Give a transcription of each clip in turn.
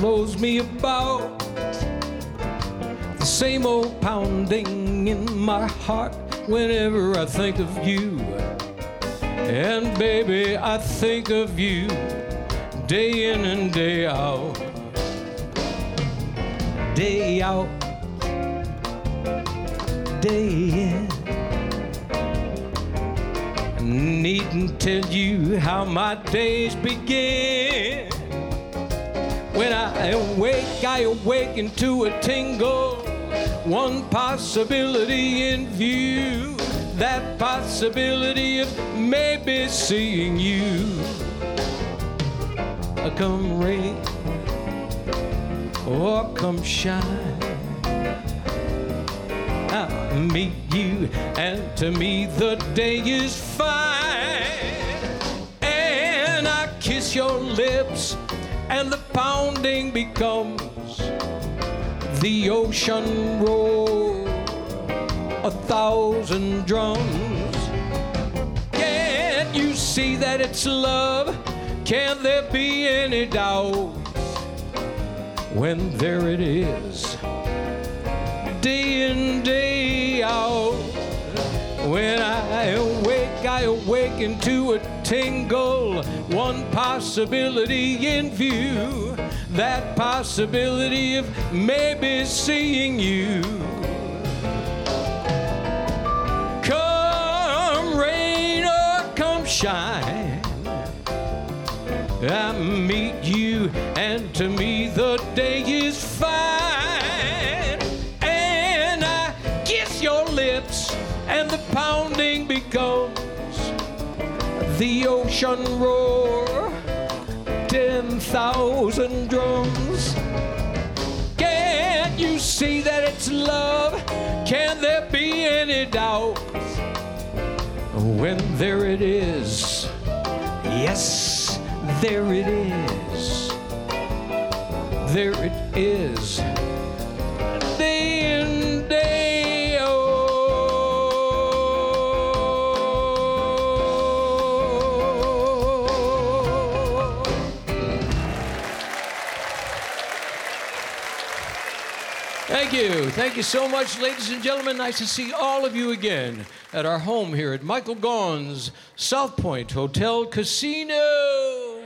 Follows me about. The same old pounding in my heart whenever I think of you. And baby, I think of you day in and day out. Day out, day in needn't tell you how my days begin. When I awake, I awaken to a tingle. One possibility in view. That possibility of maybe seeing you. Come rain or come shine. I'll meet you, and to me the day is fine. And I kiss your lips, and the pounding becomes the ocean roar, a thousand drums. Can't you see that it's love? Can there be any doubt when there it is? day in, day out. When I awake, I awaken to a tingle. One possibility in view. That possibility of maybe seeing you. Come rain or come shine. I meet you, and to me the day is fine. And I kiss your lips, and the pounding becomes the ocean roar. Ten thousand drums. Can't you see that it's love? Can there be any doubt? When there it is, yes, there it is. There it is. Thank you. Thank you so much, ladies and gentlemen. Nice to see all of you again at our home here at Michael Gaughan's South Point Hotel Casino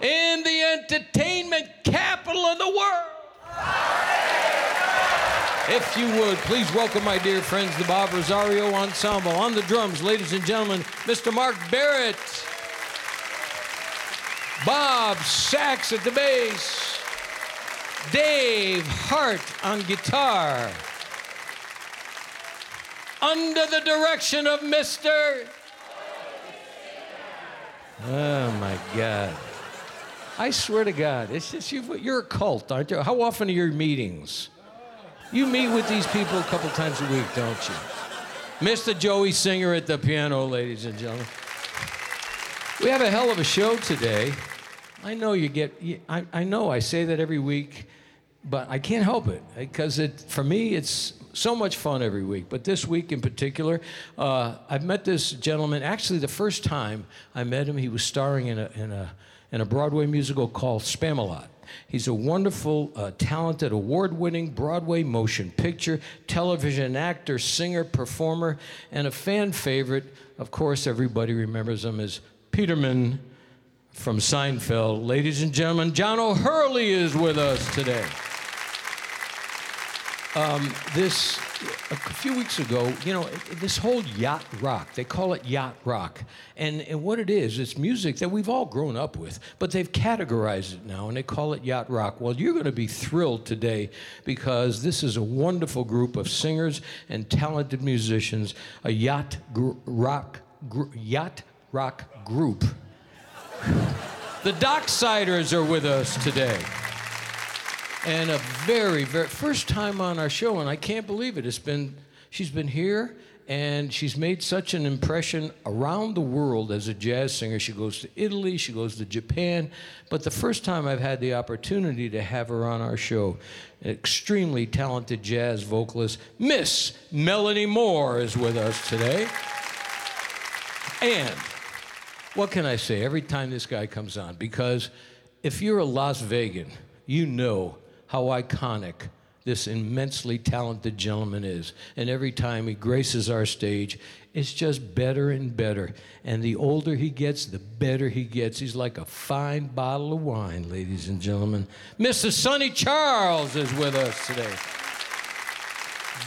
in the entertainment capital of the world. If you would, please welcome my dear friends, the Bob Rosario Ensemble. On the drums, ladies and gentlemen, Mr. Mark Barrett. Bob Sachs at the bass. Dave Hart on guitar. Under the direction of Mr. Oh my God. I swear to God, it's just you, you're a cult, aren't you? How often are your meetings? You meet with these people a couple times a week, don't you? Mr. Joey Singer at the piano, ladies and gentlemen. We have a hell of a show today. I know you get, I, I know I say that every week, but I can't help it because it, for me, it's so much fun every week. But this week in particular, uh, I've met this gentleman. Actually, the first time I met him, he was starring in a, in a, in a Broadway musical called Spamalot. He's a wonderful, uh, talented, award winning Broadway motion picture, television actor, singer, performer, and a fan favorite. Of course, everybody remembers him as Peterman from Seinfeld. Ladies and gentlemen, John O'Hurley is with us today. Um, this a few weeks ago, you know, this whole yacht rock, they call it yacht rock. And, and what it is, it's music that we've all grown up with, but they've categorized it now and they call it yacht rock. Well, you're going to be thrilled today because this is a wonderful group of singers and talented musicians, a yacht gr- rock, gr- yacht rock group. the Docksiders are with us today and a very, very first time on our show, and I can't believe it. It's been she's been here, and she's made such an impression around the world as a jazz singer. She goes to Italy, she goes to Japan, but the first time I've had the opportunity to have her on our show, an extremely talented jazz vocalist, Miss Melanie Moore, is with us today, and. What can I say every time this guy comes on? Because if you're a Las Vegan, you know how iconic this immensely talented gentleman is. And every time he graces our stage, it's just better and better. And the older he gets, the better he gets. He's like a fine bottle of wine, ladies and gentlemen. Mr. Sonny Charles is with us today.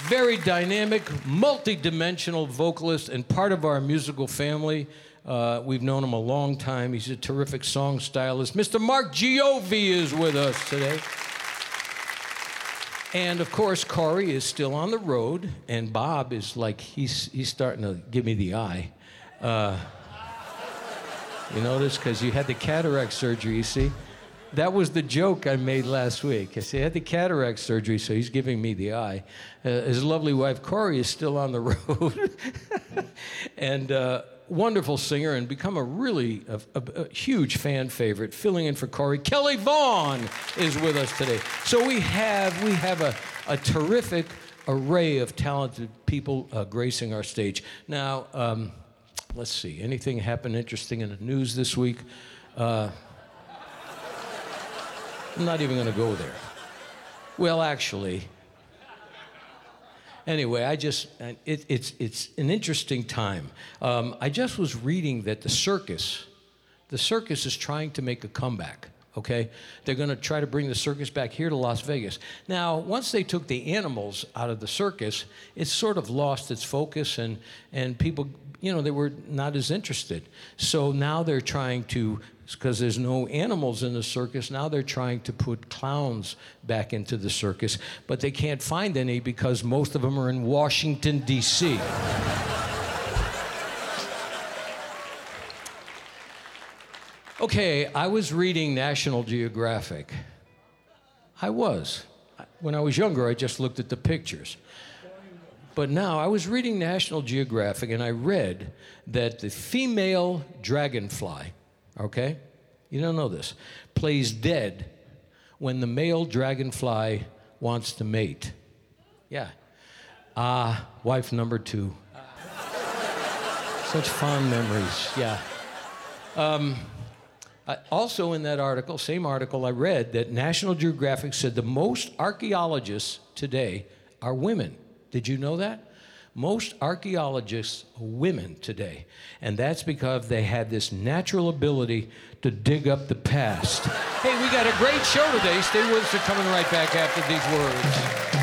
Very dynamic, multi-dimensional vocalist and part of our musical family. Uh, we've known him a long time. He's a terrific song stylist. Mr. Mark Giovi is with us today. And of course, Corey is still on the road, and Bob is like, he's, he's starting to give me the eye. Uh, you notice? Because you had the cataract surgery, you see? That was the joke I made last week. I said, I had the cataract surgery, so he's giving me the eye. Uh, his lovely wife, Corey, is still on the road. and uh, wonderful singer and become a really a, a, a, huge fan favorite, filling in for Corey. Kelly Vohnn is with us today. So we have we have a, a terrific array of talented people uh, gracing our stage. Now, um, let's see. Anything happen interesting in the news this week? Uh, I'm not even going to go there. Well, actually, anyway, I just, it, it's, it's an interesting time. Um, I just was reading that the circus, the circus is trying to make a comeback. Okay, they're going to try to bring the circus back here to Las Vegas. Now, once they took the animals out of the circus, it sort of lost its focus, and and people, you know, they were not as interested. So now they're trying to because there's no animals in the circus. Now they're trying to put clowns back into the circus, but they can't find any because most of them are in Washington, D.C. okay, I was reading National Geographic. I was. When I was younger, I just looked at the pictures. But now I was reading National Geographic and I read that the female dragonfly, okay? You don't know this. Plays dead when the male dragonfly wants to mate. Yeah. Ah, wife number two. Such fond memories, yeah. Um, also, in that article, same article, I read that National Geographic said the most archaeologists today are women. Did you know that? most archaeologists are women today. And that's because they had this natural ability to dig up the past. hey, we got a great show today. Stay with us. We're coming right back after these words.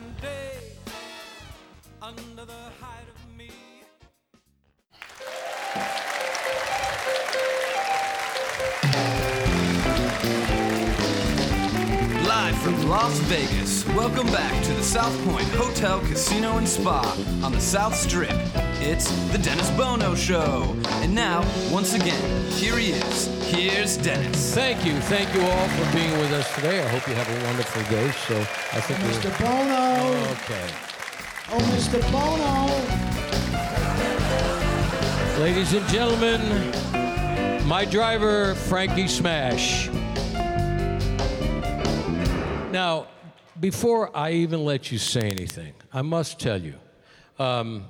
from Las Vegas, welcome back to the South Point Hotel, Casino, and Spa on the South Strip. It's the Dennis Bono Show. And now, once again, here he is. Here's Dennis. Thank you. Thank you all for being with us today. I hope you have a wonderful day. So I think Mr. we're... Bono. Okay. Oh, Mr. Bono. Ladies and gentlemen, my driver, Frankie Smash. Now, before I even let you say anything, I must tell you, um,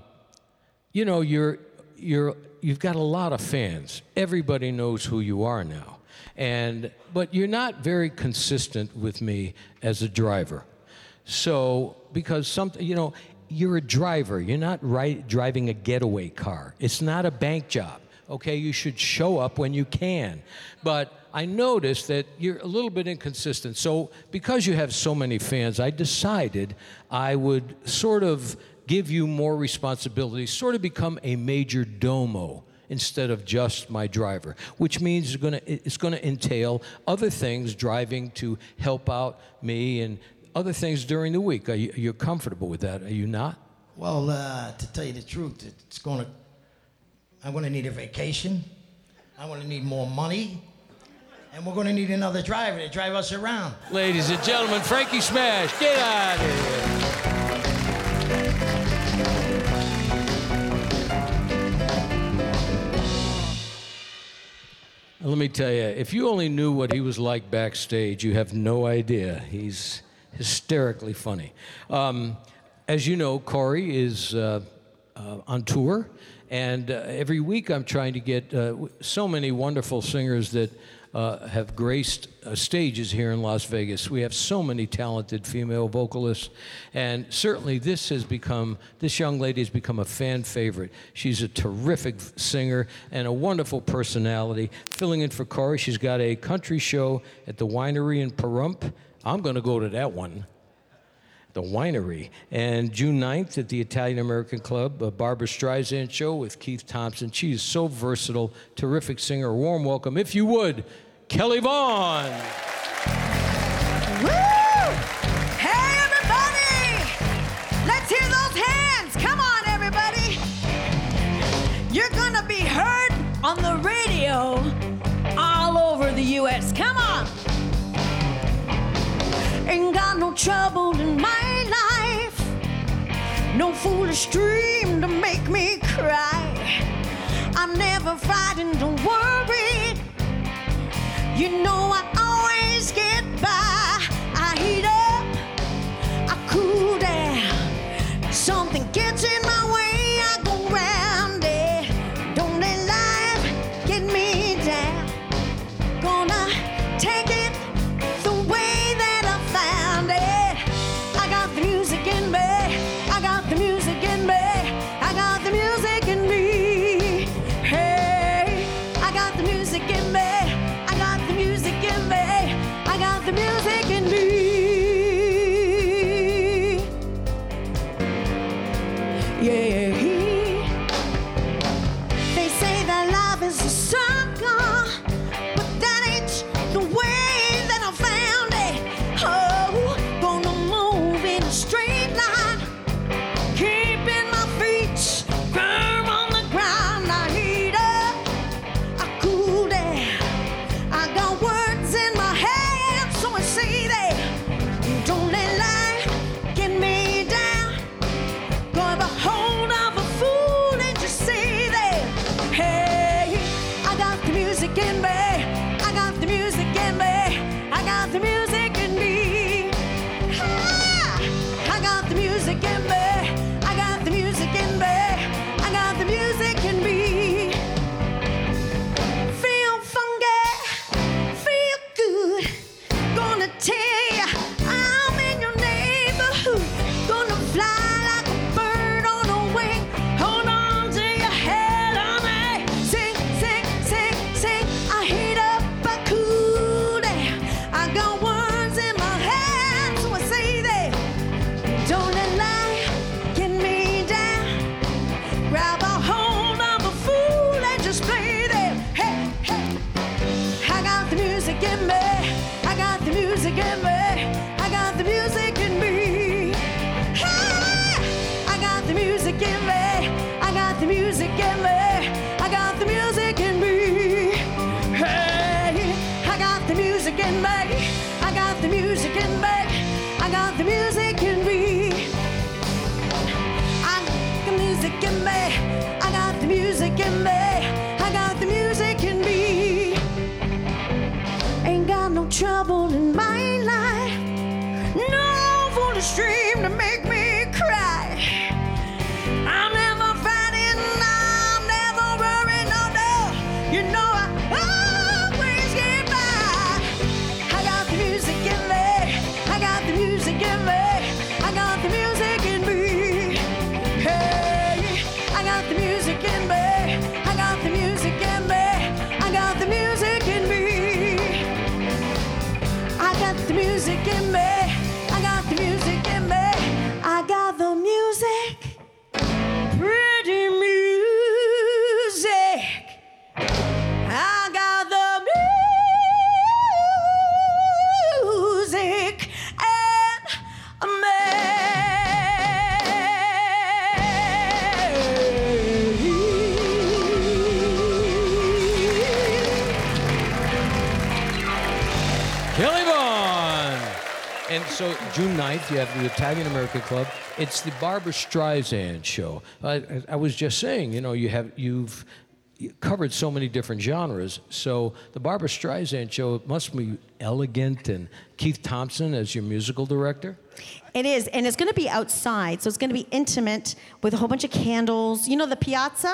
you know, you're, you're, you've got a lot of fans. Everybody knows who you are now. And, but you're not very consistent with me as a driver. So, because some, you know, you're a driver. You're not right, driving a getaway car. It's not a bank job. Okay, you should show up when you can. But I noticed that you're a little bit inconsistent. So, because you have so many fans, I decided I would sort of give you more responsibility, sort of become a major domo instead of just my driver, which means it's going to it's going to entail other things driving to help out me and other things during the week. Are you you're comfortable with that? Are you not? Well, uh, to tell you the truth, it's gonna. I'm gonna need a vacation. I'm gonna need more money, and we're gonna need another driver to drive us around. Ladies and gentlemen, Frankie Smash, get out of here. Let me tell you, if you only knew what he was like backstage, you have no idea. He's hysterically funny. Um, as you know, Corey is uh, uh, on tour, and uh, every week I'm trying to get uh, so many wonderful singers that uh, have graced uh, stages here in Las Vegas. We have so many talented female vocalists, and certainly this has become, this young lady has become a fan favorite. She's a terrific singer and a wonderful personality. Filling in for Corey, she's got a country show at the winery in Pahrump. I'm going to go to that one the winery. And June 9th at the Italian American Club, a Barbra Streisand show with Keith Thompson. She is so versatile, terrific singer. Warm welcome, if you would, Kelly Vohnn. Woo! Hey, everybody! Let's hear those hands. Come on, everybody. You're gonna be heard on the radio all over the U.S. Come on. Ain't got no trouble in my. No foolish dream to make me cry. I'm never frightened, don't worry. You know I always get by. I heat up, I cool down. Something gets Club. It's the Barbra Streisand show. I, I, was just saying, you know, you have you've covered so many different genres. So the Barbara Streisand show must be elegant, and Keith Thompson as your musical director. It is, and it's going to be outside, so it's going to be intimate with a whole bunch of candles. You know the piazza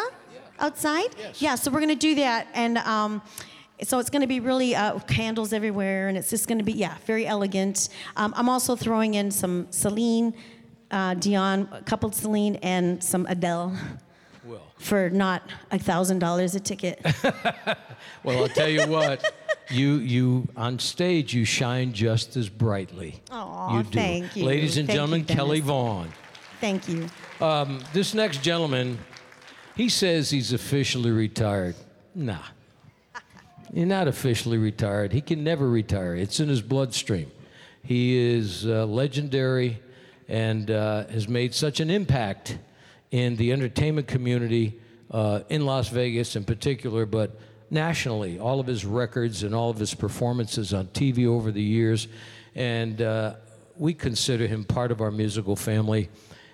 outside? Yes. Yeah, so we're going to do that, and um, so it's going to be really uh, candles everywhere, and it's just going to be yeah, very elegant. Um, I'm also throwing in some Celine uh, Dion, coupled Celine, and some Adele Well, for not a thousand dollars a ticket. well, I'll tell you what. You you on stage you shine just as brightly. You do. thank you. Ladies and Thank you, gentlemen, Kelly Vohnn. Thank you. Um, this next gentleman, he says he's officially retired. Nah. You're not officially retired. He can never retire. It's in his bloodstream. He is uh, legendary and uh, has made such an impact in the entertainment community uh, in Las Vegas in particular, but nationally. All of his records and all of his performances on TV over the years. And uh, we consider him part of our musical family.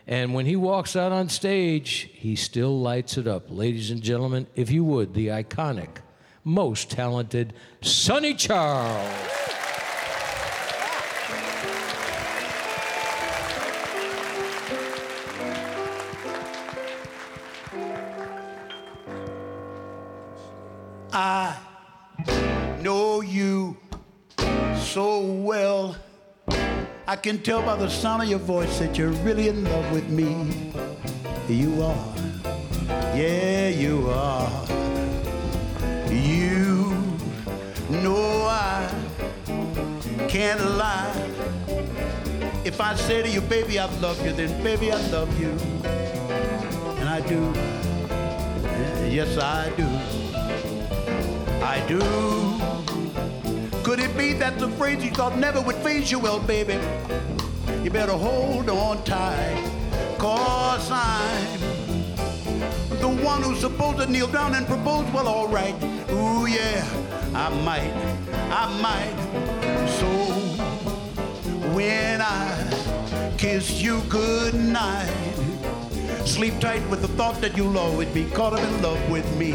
And when he walks out on stage, he still lights it up. Ladies and gentlemen, if you would, the iconic, most talented Sonny Charles. I can tell by the sound of your voice that you're really in love with me. You are. Yeah, you are. You know I can't lie. If I say to you, baby, I love you, then baby, I love you. And I do. Yes, I do. I do. Could it be that the phrase you thought never would phase you well, baby? You better hold on tight, cause I'm the one who's supposed to kneel down and propose. Well, all right. Ooh, yeah, I might, I might. So when I kiss you goodnight, sleep tight with the thought that you'll always be caught up in love with me.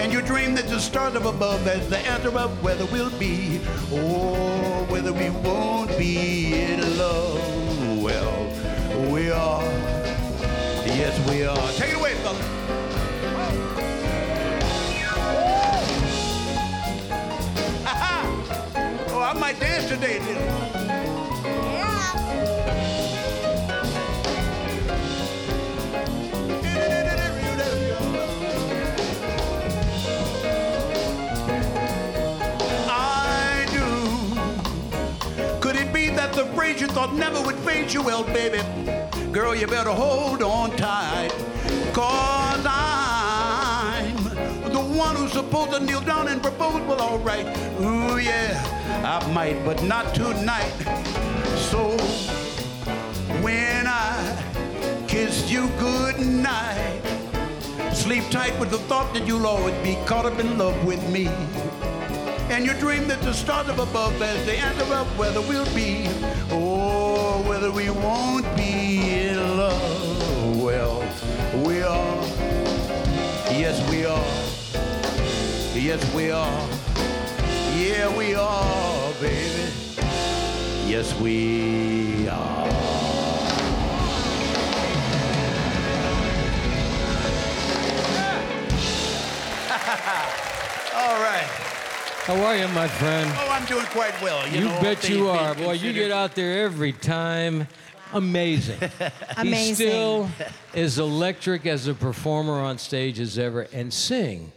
And you dream that the stars up above as the answer of whether we'll be or whether we won't be in love. Well, we are. Yes, we are. Take it away, fella. Oh, I might dance today. Thought never would fade you? Well, baby, girl, you better hold on tight. Cause I'm the one who's supposed to kneel down and propose. Well, all right. Ooh, yeah, I might, but not tonight. So when I kiss you good night, sleep tight with the thought that you'll always be caught up in love with me. And you dream that the stars up above as the end of up whether we'll be or whether we won't be in love. Well, we are. Yes, we are. Yes, we are. Yeah, we are, baby. Yes, we are. All right. How are you, my friend? Oh, I'm doing quite well. You, You know, bet you are. Boy, you get out there every time. Amazing. He Amazing. still as electric as a performer on stage as ever and sing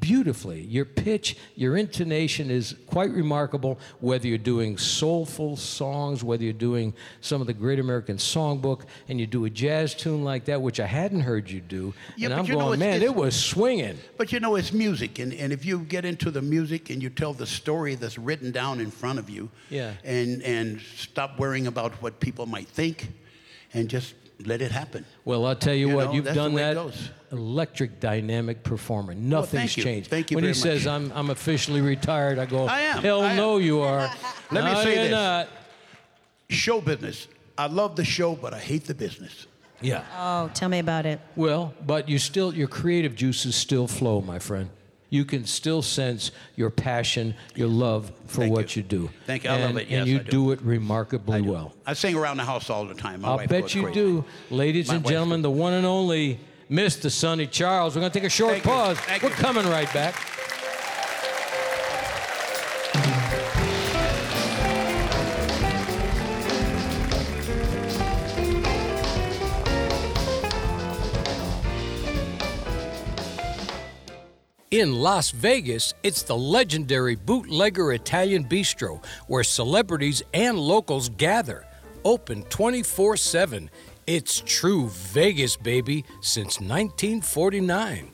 beautifully. Your pitch, your intonation is quite remarkable, whether you're doing soulful songs, whether you're doing some of the Great American Songbook, and you do a jazz tune like that, which I hadn't heard you do. Yeah, and I'm you know, going, man, it was swinging. But you know, it's music, and, and if you get into the music and you tell the story that's written down in front of you, Yeah. and and stop worrying about what people might think, and just let it happen. Well, I'll tell you, You what, know, you've done that. Electric dynamic performer. Nothing's thank you. changed. Thank you when very he says. I'm, I'm officially retired, I go, I am. Hell I am. no, you are. Let me no, say you're this. not. show business. I love the show, but I hate the business. Yeah. Oh, tell me about it. Well, but you still your creative juices still flow, my friend. You can still sense your passion, your love for Thank what you. you, do. Thank you. I and, love it. Yes, and you I do. it remarkably well. I sing around the house all the time. My I'll bet you crazy. do. Ladies My and gentlemen, the one and only Mr. Sonny Charles. We're going to take a short Thank pause. We're you. coming right back. In Las Vegas, it's the legendary Bootlegger Italian Bistro, where celebrities and locals gather. Open 24 7. It's true Vegas, baby, since 1949.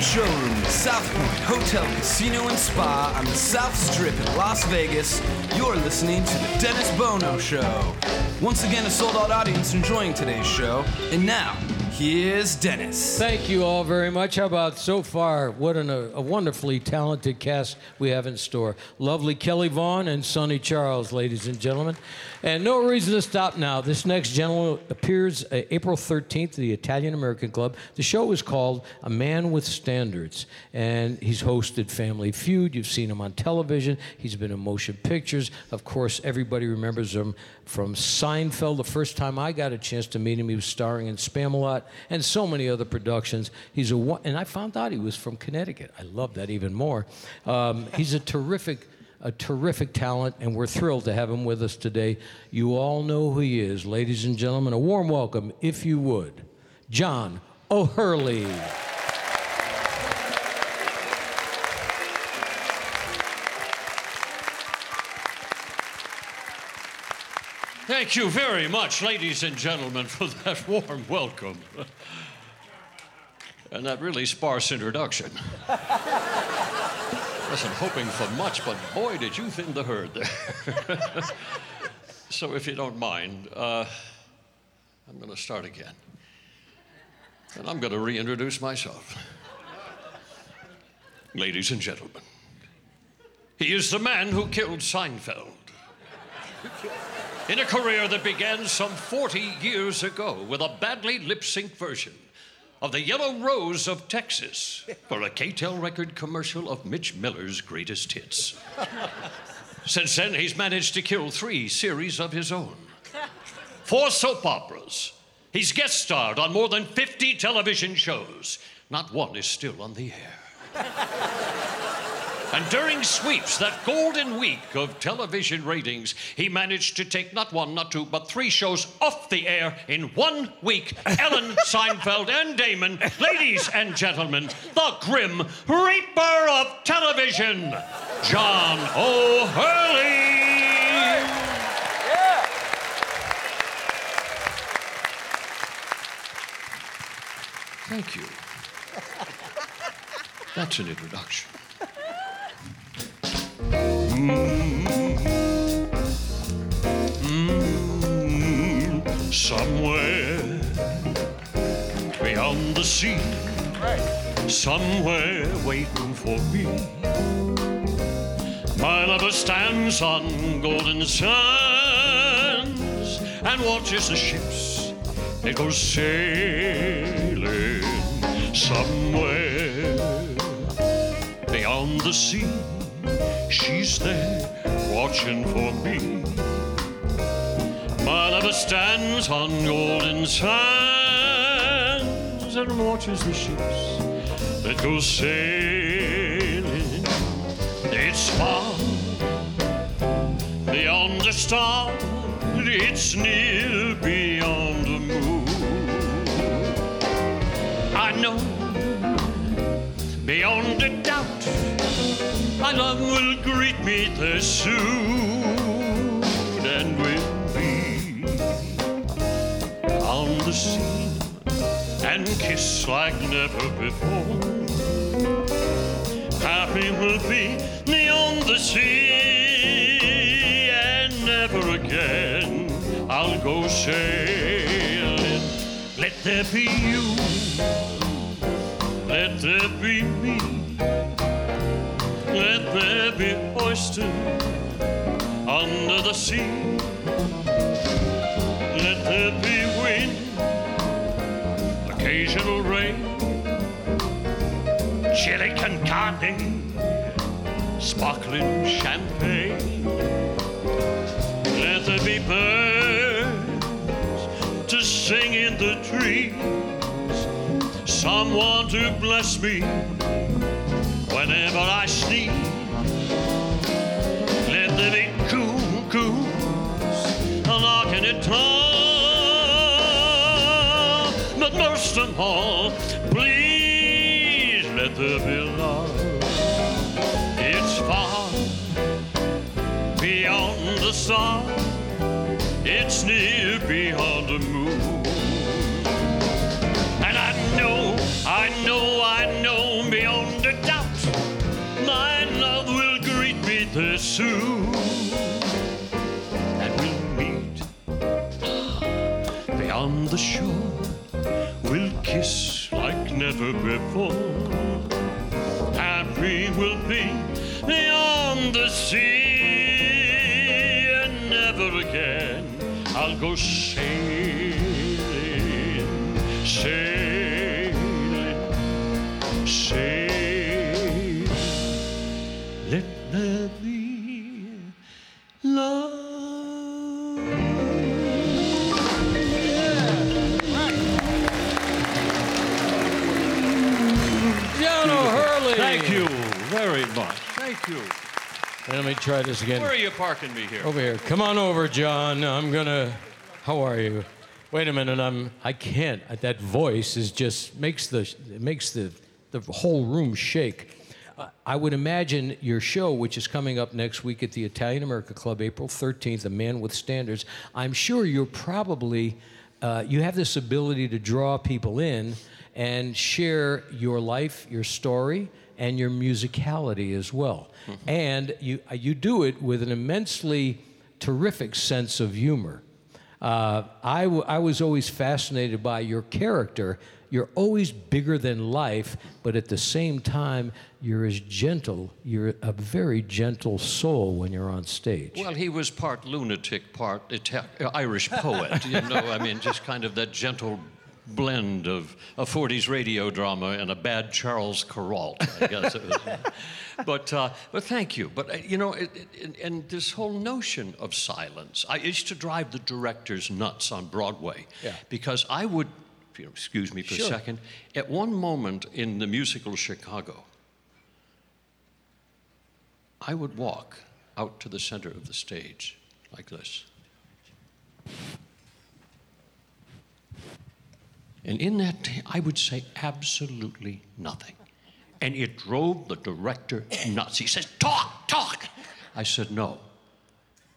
Showroom South Point Hotel, Casino, and Spa on the South Strip in Las Vegas, you're listening to The Dennis Bono Show. Once again, a sold out audience enjoying today's show. And now, here's Dennis. Thank you all very much. How about so far? What an, a, wonderfully talented cast we have in store. Lovely Kelly Vohnn and Sonny Charles, ladies and gentlemen. And no reason to stop now. This next gentleman appears uh, April 13th at the Italian American Club. The show is called A Man with Standards, and he's hosted Family Feud. You've seen him on television. He's been in motion pictures. Of course, everybody remembers him from Seinfeld. The first time I got a chance to meet him, he was starring in Spamalot and so many other productions. He's a and I found out he was from Connecticut. I love that even more. Um, he's a terrific. A terrific talent, and we're thrilled to have him with us today. You all know who he is, ladies and gentlemen. A warm welcome, if you would, John O'Hurley. Thank you very much, ladies and gentlemen, for that warm welcome. And that really sparse introduction. Wasn't hoping for much, but boy, did you thin the herd there. so, if you don't mind, uh, I'm going to start again. And I'm going to reintroduce myself. Ladies and gentlemen, he is the man who killed Seinfeld in a career that began some 40 years ago with a badly lip synced version of the Yellow Rose of Texas for a K-tel record commercial of Mitch Miller's greatest hits. Since then, he's managed to kill three series of his own, four soap operas. He's guest starred on more than 50 television shows. Not one is still on the air. And during sweeps, that golden week of television ratings, he managed to take not one, not two, but three shows off the air in one week. Ellen, Seinfeld, and Damon, ladies and gentlemen, the grim reaper of television, John O'Hurley. Thank you. That's an introduction. Mm-hmm. Somewhere beyond the sea, somewhere waiting for me. My lover stands on golden sands and watches the ships that go sailing somewhere beyond the sea. She's there watching for me. My lover stands on golden sands and watches the ships that go sailing. It's far beyond the star, it's near beyond the moon. I know beyond a doubt, my love will greet me there soon and we'll be on the scene and kiss like never before. Happy we'll be beyond the sea and never again I'll go sailing. Let there be you. Let there be me. Be oysters under the sea. Let there be wind, occasional rain, chili con carne, sparkling champagne. Let there be birds to sing in the trees, someone to bless me whenever I sneeze. But most of all, please let there be love. It's far beyond the sun. It's near beyond the moon. Kiss like never before. Happy will be beyond the sea. And never again I'll go sailing, sailing, sailing. Let there be love. Thank you. Let me try this again. Where are you parking me here? Over here. Come on over, John. I'm gonna. How are you? Wait a minute. I'm. I can't. That voice is just makes the it makes the the whole room shake. Uh, I would imagine your show, which is coming up next week at the Italian America Club, April 13th, A Man with Standards. I'm sure you're probably uh, you have this ability to draw people in and share your life, your story, and your musicality as well. And you, uh, you do it with an immensely terrific sense of humor. Uh, I, w- I was always fascinated by your character. You're always bigger than life, but at the same time, you're as gentle. You're a very gentle soul when you're on stage. Well, he was part lunatic, part Ita- Irish poet. You know, I mean, just kind of that gentle blend of a 40s radio drama and a bad Charles Perrault, I guess. It was. but, uh, but thank you. But, uh, you know, it, it, and this whole notion of silence, I used to drive the directors nuts on Broadway. Yeah. Because I would, if you excuse me for Sure. a second, at one moment in the musical Chicago, I would walk out to the center of the stage like this. And in that, I would say absolutely nothing. And it drove the director nuts. He says, Talk, talk. I said, No,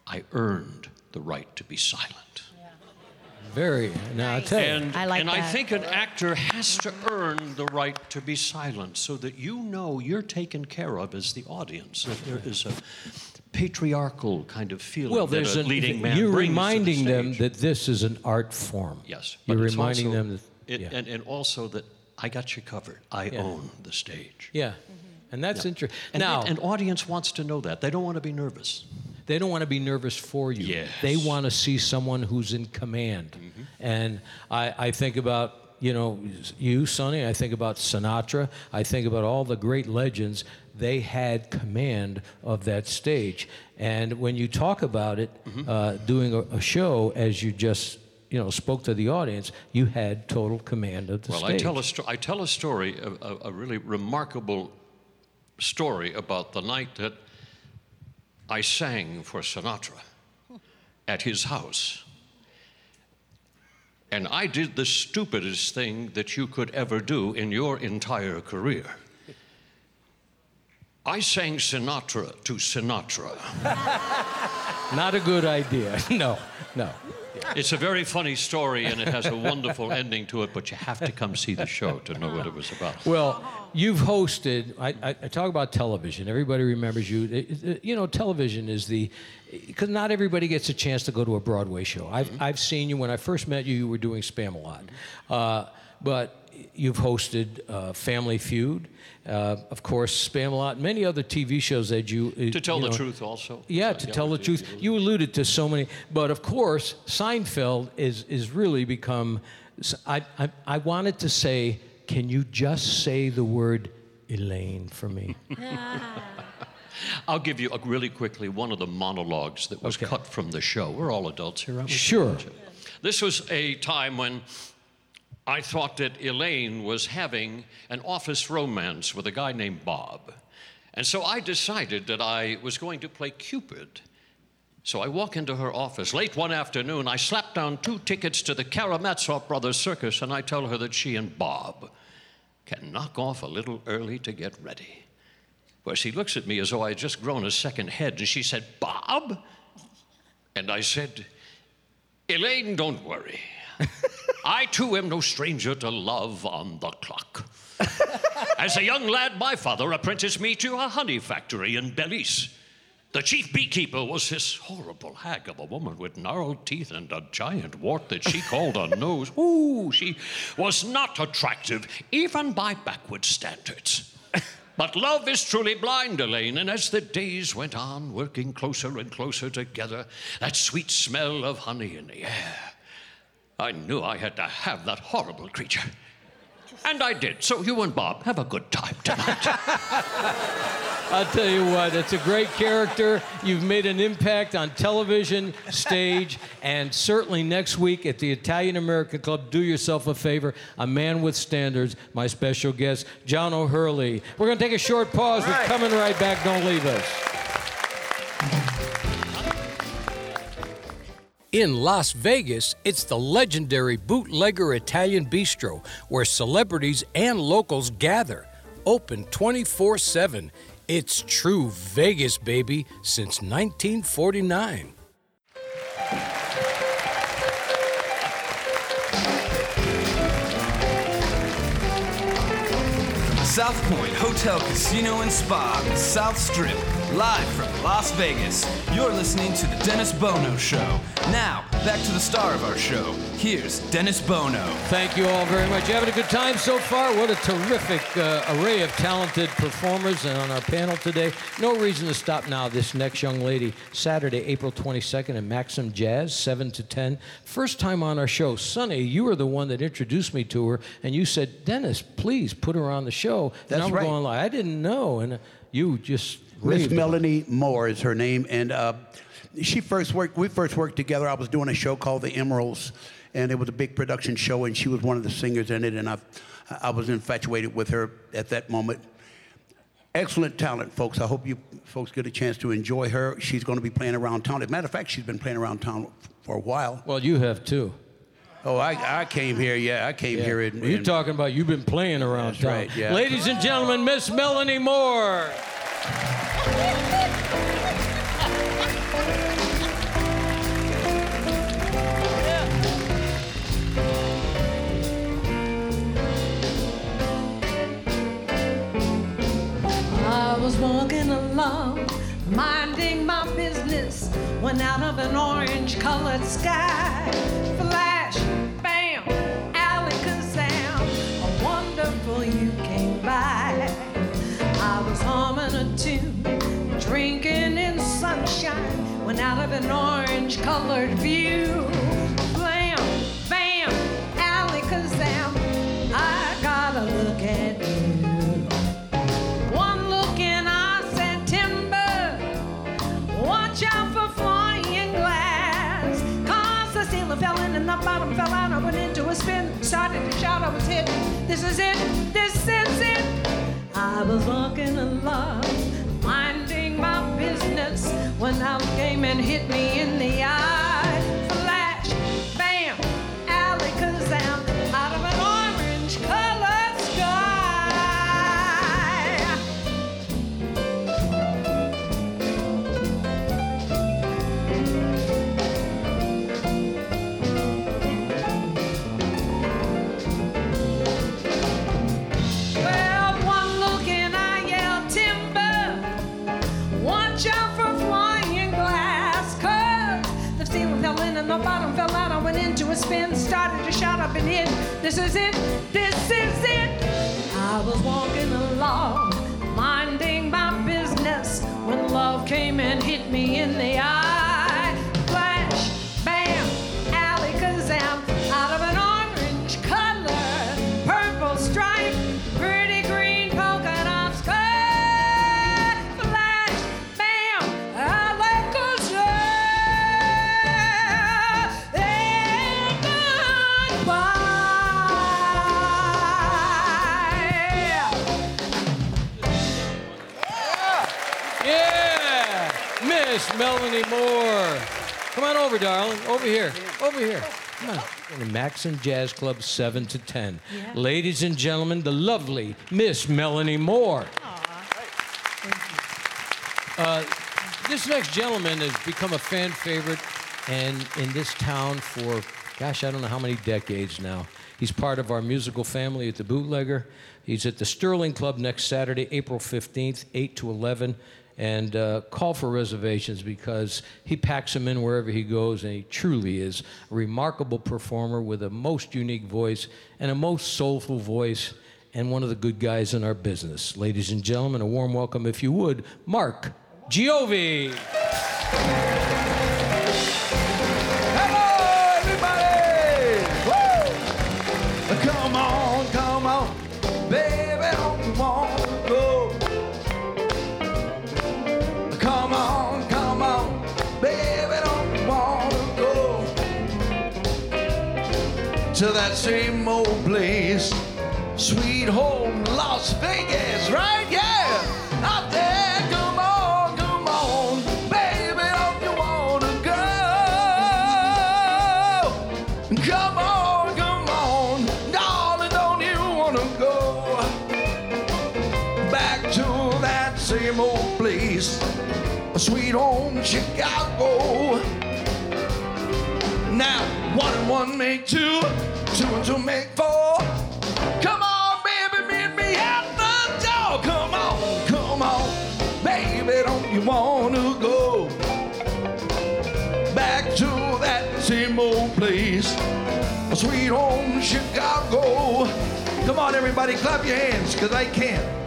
I earned the right to be silent. Very. Now, I tell you. And, I like and I think an actor has to earn the right to be silent so that you know you're taken care of as the audience, that there is a patriarchal kind of feeling Well, that there's a an, leading man you're brings to the reminding them that this is an art form. Yes. You're reminding also- them that. It, yeah. and, and also that I got you covered. I Yeah. own the stage. yeah. And that's interesting. And Now, an audience wants to know that. They don't want to be nervous. they don't want to be nervous for you. Yes. They want to see someone who's in command. Mm-hmm. And I, I think about, you know, you, Sonny, I think about Sinatra, I think about all the great legends. They had command of that stage. And when you talk about it, Mm-hmm. uh, doing a, a show, as you just, you know, spoke to the audience, you had total command of the Well, stage. I tell a sto- I tell a story, a, a, a really remarkable story about the night that I sang for Sinatra at his house. And I did the stupidest thing that you could ever do in your entire career. I sang Sinatra to Sinatra. Not a good idea. no, no. It's a very funny story and it has a wonderful ending to it, but you have to come see the show to know what it was about. Well, you've hosted. I, I, I talk about television. Everybody remembers you. It- it- you know, television is the because not everybody gets a chance to go to a Broadway show. I've I've seen you when I first met you. You were doing Spamalot. Uh, but you've hosted uh, Family Feud, uh, of course, Spamalot, many other TV shows that you. uh, To tell you the know- truth, also. Yeah, to tell the truth. You alluded to so many, but of course, Seinfeld is is really become. I I, I wanted to say, can you just say the word Elaine for me? I'll give you a, really quickly one of the monologues that was Okay. cut from the show. We're all adults here, aren't we? Sure. This was a time when I thought that Elaine was having an office romance with a guy named Bob. And so I decided that I was going to play Cupid. So I walk into her office late one afternoon. I slap down two tickets to the Karamazov Brothers Circus, and I tell her that she and Bob can knock off a little early to get ready. Well, she looks at me as though I had just grown a second head, and she said, Bob? And I said, Elaine, don't worry. I too am no stranger to love on the clock. As a young lad, my father apprenticed me to a honey factory in Belize. The chief beekeeper was this horrible hag of a woman with gnarled teeth and a giant wart that she called a nose. Ooh, she was not attractive, even by backward standards. But love is truly blind, Elaine, and as the days went on, working closer and closer together, that sweet smell of honey in the air, I knew I had to have that horrible creature. And I did. So you and Bob have a good time tonight. I'll tell you what, it's a great character. You've made an impact on television, stage, and certainly next week at the Italian American Club. Do yourself a favor. A man with standards, my special guest, John O'Hurley. We're going to take a short pause. We're coming right back. Don't leave us. In Las Vegas, it's the legendary Bootlegger Italian Bistro, where celebrities and locals gather. Open 24 7. It's true Vegas, baby, since 1949. South Point Hotel, Casino, and Spa, South Strip, live from Las Vegas. You're listening to The Dennis Bono Show. Now, back to the star of our show. Here's Dennis Bono. Thank you all very much. You having a good time so far? What a terrific uh, array of talented performers and on our panel today. No reason to stop now. This next young lady, Saturday, April 22nd at Maxim Jazz, 7 to 10. First time on our show. Sonny, you were the one that introduced me to her, and you said, Dennis, please put her on the show. That's and I'm right. going like, I didn't know. And you just Miss. Melanie Moore is her name, and uh, she first worked. We first worked together. I was doing a show called The Emeralds, and it was a big production show, and she was one of the singers in it, and I, I was infatuated with her at that moment. Excellent talent, folks. I hope you folks get a chance to enjoy her. She's going to be playing around town. As a matter of fact, she's been playing around town for a while. Well, you have too. Oh, I, I came here. Yeah, I came here. In, Well, you're in- talking about you've been playing around town. right, yeah. Ladies and gentlemen, Miss Melanie Moore. I was walking along, minding my business, when out of an orange colored sky, when out of an orange colored view, blam, bam, alakazam, I gotta look at you. One look and I said, Timber, watch out for flying glass. Cause the ceiling fell in and the bottom fell out. I went into a spin, started to shout, I was hit. This is it, this is it. I was walking along, when out came and hit me in the eye. Shout up. This is it, this is it. I was walking along, minding my business, when love came and hit me in the eye. Melanie Moore. Come on over, darling. Over here. Over here. Come on. In the Maxon Jazz Club, 7 to 10. Ladies and gentlemen, the lovely Miss Melanie Moore. Uh, this next gentleman has become a fan favorite and in this town for, gosh, I don't know how many decades now. He's part of our musical family at the Bootlegger. He's at the Sterling Club next Saturday, April 15th, 8 to 11. And uh, call for reservations because he packs them in wherever he goes, and he truly is a remarkable performer with a most unique voice and a most soulful voice, and one of the good guys in our business. Ladies and gentlemen, a warm welcome, if you would, Mark Giovi. To that same old place, sweet home Las Vegas, right? Yeah! One make two, two and two make four. Come on, baby, meet me at the door. Come on, come on, baby, don't you want to go back to that same old place, sweet home Chicago? Come on, everybody, clap your hands, because I can't.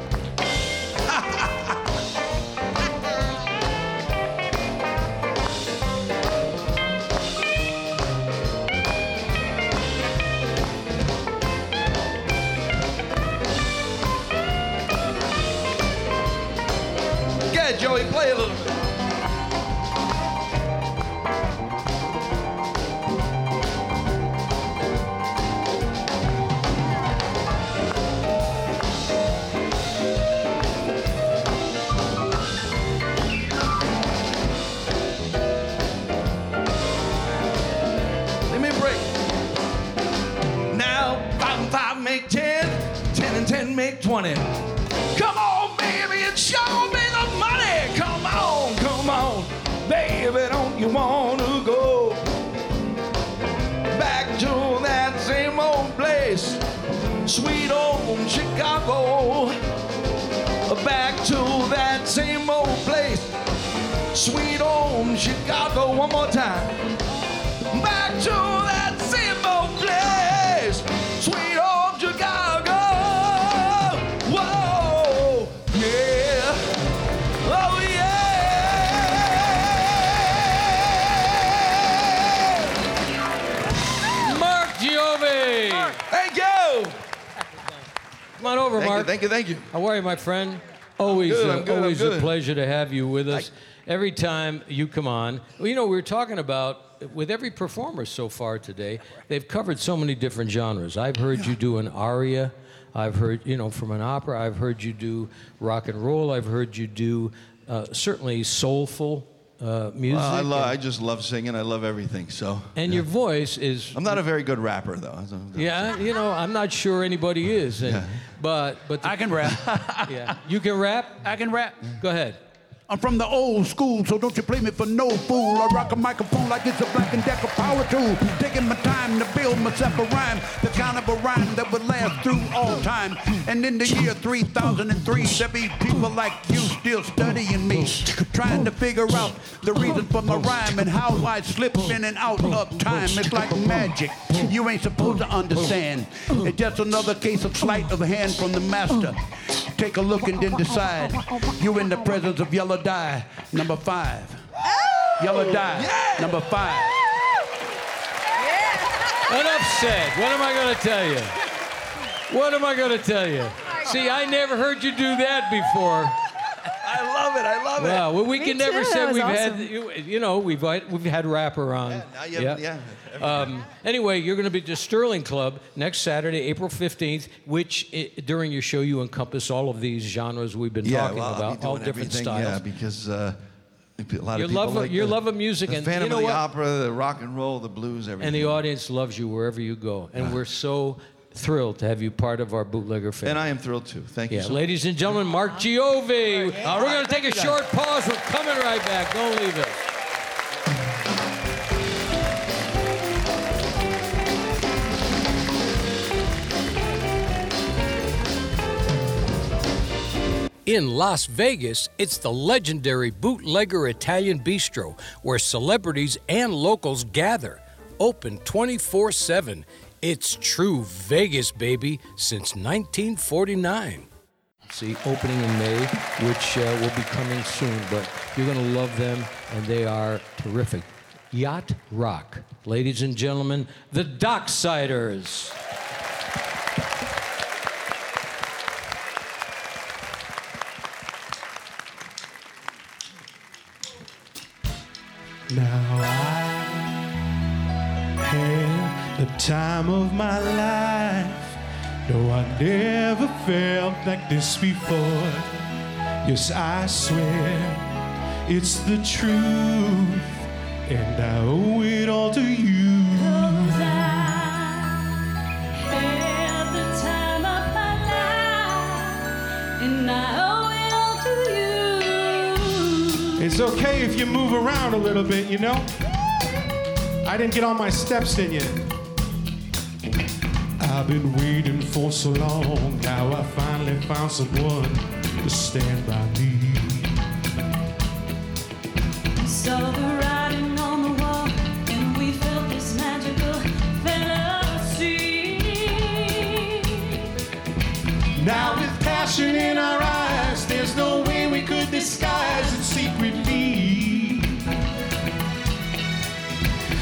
20. Come on, baby, and show me the money. Come on, come on, baby, don't you want to go back to that same old place, sweet old Chicago? Back to that same old place, sweet old Chicago, one more time. Back to Mark Thank you. Come on over, Thank you, Mark. thank you, thank you. How are you, my friend? Always, good, uh, I'm good, always a pleasure to have you with us. Every time you come on, well, you know, we were talking about with every performer so far today, they've covered so many different genres. I've heard you do an aria. I've heard, you know, from an opera. I've heard you do rock and roll. I've heard you do uh, certainly soulful uh, music. Well, I, love, I just love singing. I love everything. So and your voice is. I'm not a very good rapper, though. Yeah, you know, I'm not sure anybody is, and, but but the- I can rap. yeah, you can rap. I can rap. Go ahead. I'm from the old school, so don't you play me for no fool. I rock a microphone like it's a Black and Decker power tool. Taking my time to build myself a rhyme, the kind of a rhyme that would last through all time. And in the year 3003, there be people like you still studying me, trying to figure out the reason for my rhyme and how I slip in and out of time. It's like magic. You ain't supposed to understand. It's just another case of sleight of hand from the master. Take a look and then decide. You in the presence of yellow dye, number five. Oh, Yellow dye, number five. Enough said. What am I going to tell you? What am I going to tell you? Oh See, I never heard you do that before. I love it. I love Wow. Well, we Me can never say we've awesome. had you, you know we've had- we've had rapper on. now you have- yeah, Um, anyway, you're going to be at the Sterling Club next Saturday, April 15th, which i, during your show you encompass all of these genres we've been Yeah, talking well, I'll about, be all different styles. Yeah, because uh, a lot Your of people love of- like your the, love of music the and Phantom you know of the what? Opera, the rock and roll, the blues, everything. and the audience loves you wherever you go, and we're so thrilled to have you part of our bootlegger family. And I am thrilled too. Thank you Yeah, so ladies and gentlemen, Mark Giovi. Uh, we're going to take a short pause. We're coming right back. Don't leave us. In Las Vegas, it's the legendary Bootlegger Italian Bistro where celebrities and locals gather. Open 24 7. It's true Vegas, baby, since 1949. See, opening in May, which uh, will be coming soon, but you're going to love them, and they are terrific. Yacht Rock. Ladies and gentlemen, the Docksiders. Now I time of my life. No, I never felt like this before. Yes, I swear it's the truth, and I owe it all to you. It's okay if you move around a little bit, you know? I didn't get all my steps in yet. I've been waiting for so long. Now I finally found someone to stand by me. Saw the writing on the wall, and we felt this magical fantasy. Now with passion in our eyes, there's no way we could disguise it secretly.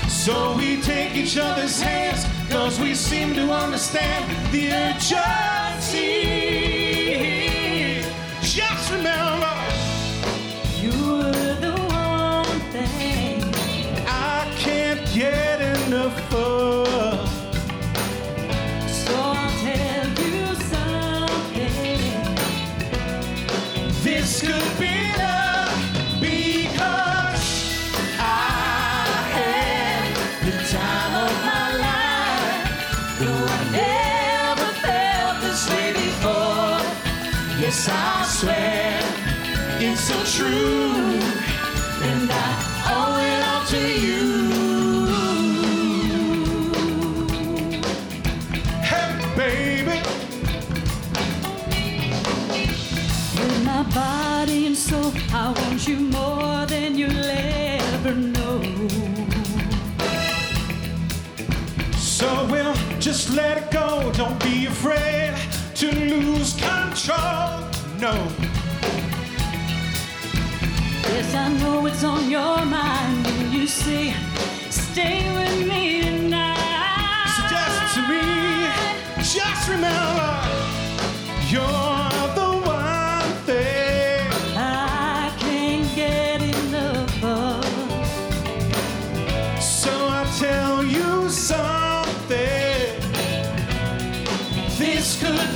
So we take each other's hands, cause we seem to understand the urgency. Just remember, let it go. Don't be afraid to lose control. No. Yes, I know it's on your mind when you say, stay with me tonight. So to me, just remember, you're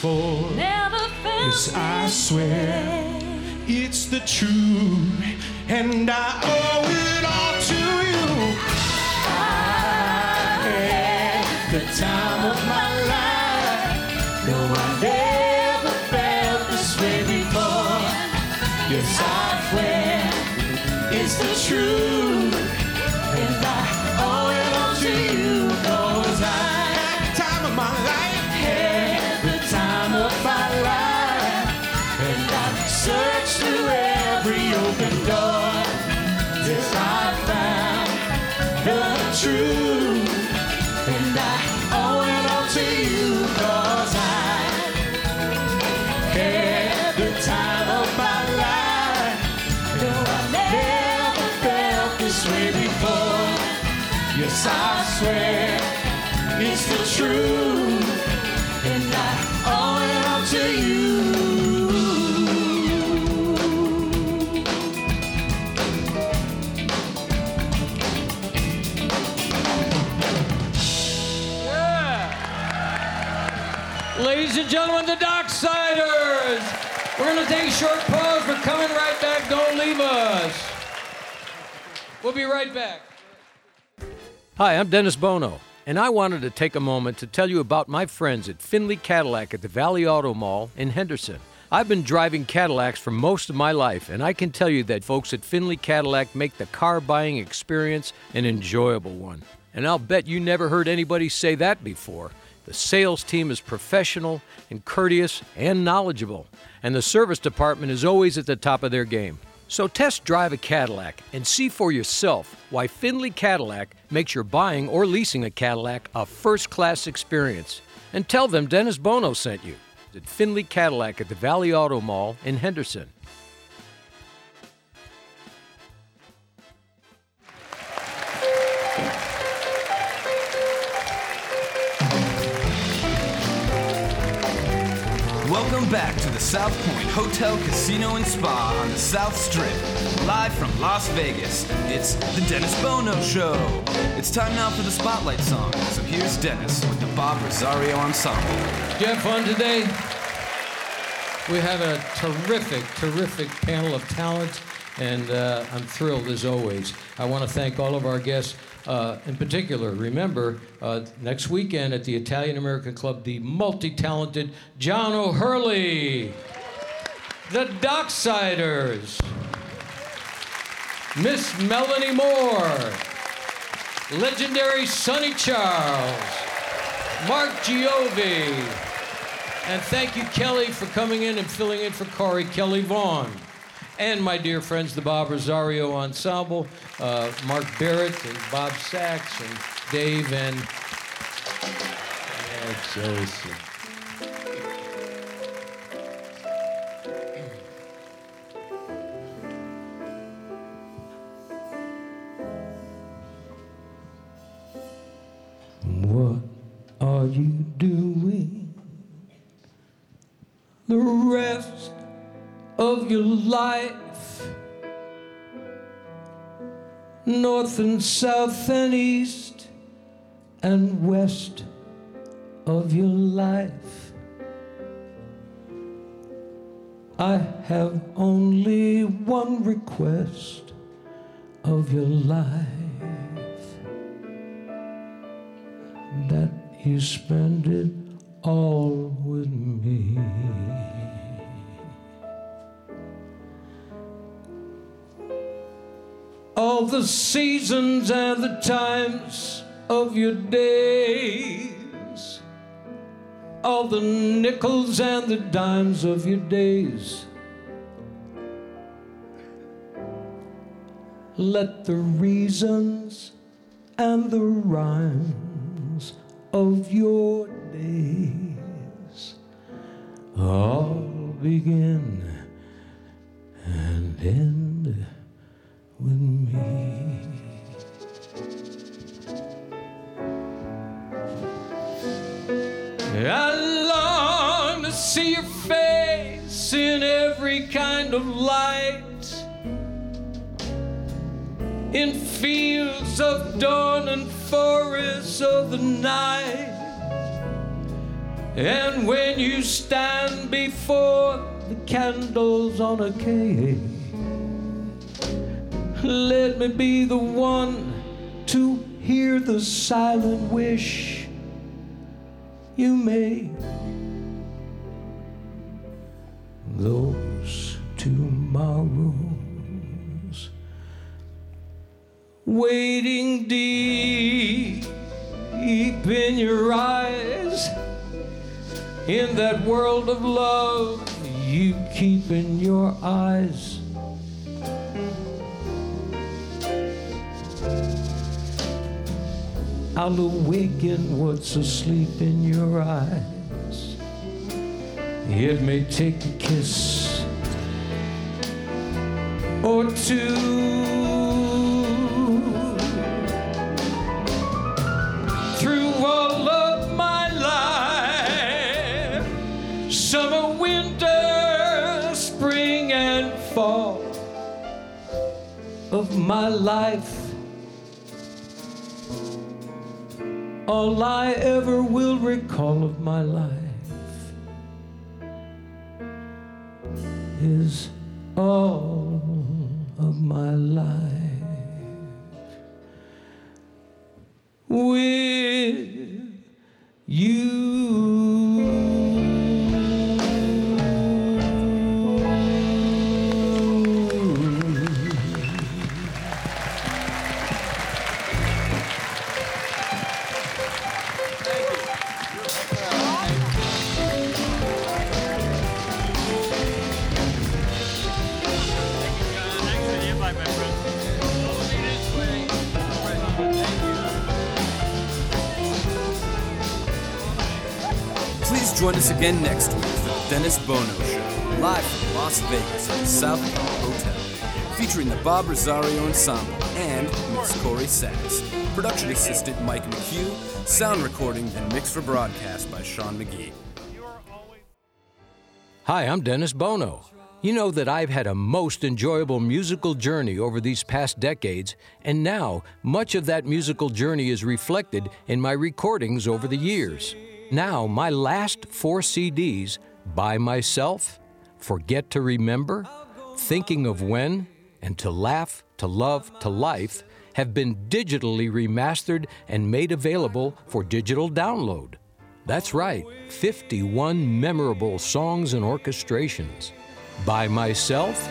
before. Never felt Yes, I swear it's the truth, and I owe the We're going to take a short pause. We're coming right back. Don't leave us. We'll be right back. Hi, I'm Dennis Bono, and I wanted to take a moment to tell you about my friends at Finley Cadillac at the Valley Auto Mall in Henderson. I've been driving Cadillacs for most of my life, and I can tell you that folks at Finley Cadillac make the car buying experience an enjoyable one. And I'll bet you never heard anybody say that before. The sales team is professional and courteous and knowledgeable, and the service department is always at the top of their game. So test drive a Cadillac and see for yourself why Finley Cadillac makes your buying or leasing a Cadillac a first class experience. And tell them Dennis Bono sent you at Finley Cadillac at the Valley Auto Mall in Henderson. Welcome back to the South Point Hotel, Casino, and Spa on the South Strip. Live from Las Vegas, it's the Dennis Bono Show. It's time now for the Spotlight song. So here's Dennis with the Bob Rosario Ensemble. Did you have fun today? We have a terrific, terrific panel of talent, and uh, I'm thrilled as always. I want to thank all of our guests. Uh, in particular, remember, uh, next weekend at the Italian American Club, the multi talented John O'Hurley, the Docksiders, Miss Melanie Moore, legendary Sonny Charles, Mark Giovi, and thank you, Kelly, for coming in and filling in for Corey Kelly Vohnn. And my dear friends, the Bob Rosario Ensemble, uh, Mark Barrett and Bob Sachs and Dave and. Joseph. What are you doing the rest of your life? North and south and east and west of your life. I have only one request of your life that you spend it all with me. All the seasons and the times of your days all the nickels and the dimes of your days. Let the reasons and the rhymes of your days all begin and end with me. I long to see your face in every kind of light. In fields of dawn and forests of the night. And when you stand before the candles on a cake, let me be the one to hear the silent wish you make. Those tomorrows waiting deep in your eyes in that world of love you keep in your eyes. I'll awaken what's asleep in your eyes. It may take a kiss or two. Through all of my life, summer, winter, spring, and fall of my life. All I ever will recall of my life is all next week for the Dennis Bono Show, live from Las Vegas at the South Point Hotel, featuring the Bob Rosario Ensemble and Miss Corey Sachs. Production assistant Mike McHugh, sound recording and mix for broadcast by Sean McGee. Hi, I'm Dennis Bono. You know that I've had a most enjoyable musical journey over these past decades, and now much of that musical journey is reflected in my recordings over the years. Now, my last four CDs, By Myself, Forget to Remember, Thinking of When, and To Laugh, To Love, To Life, have been digitally remastered and made available for digital download. That's right, 51 memorable songs and orchestrations. By myself,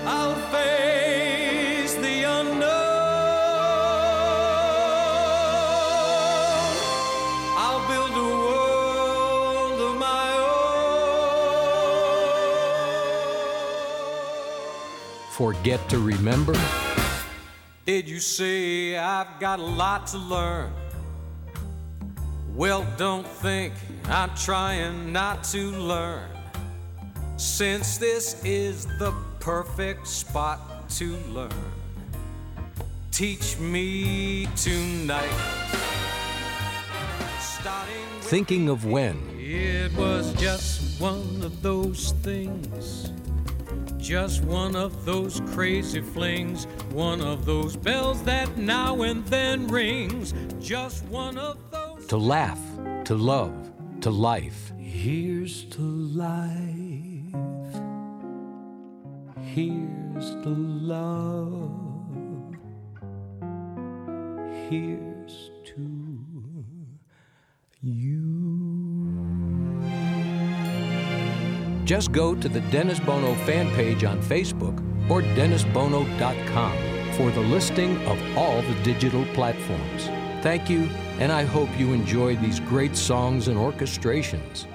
Forget to remember. Did you say I've got a lot to learn? Well, don't think I'm trying not to learn. Since this is the perfect spot to learn, teach me tonight. Thinking of when. It was just one of those things. Just one of those crazy flings. One of those bells that now and then rings. Just one of those. To laugh, to love, to life. Here's to life. Here's to love. Here's to you. Just go to the Dennis Bono fan page on Facebook or DennisBono.com for the listing of all the digital platforms. Thank you, and I hope you enjoyed these great songs and orchestrations.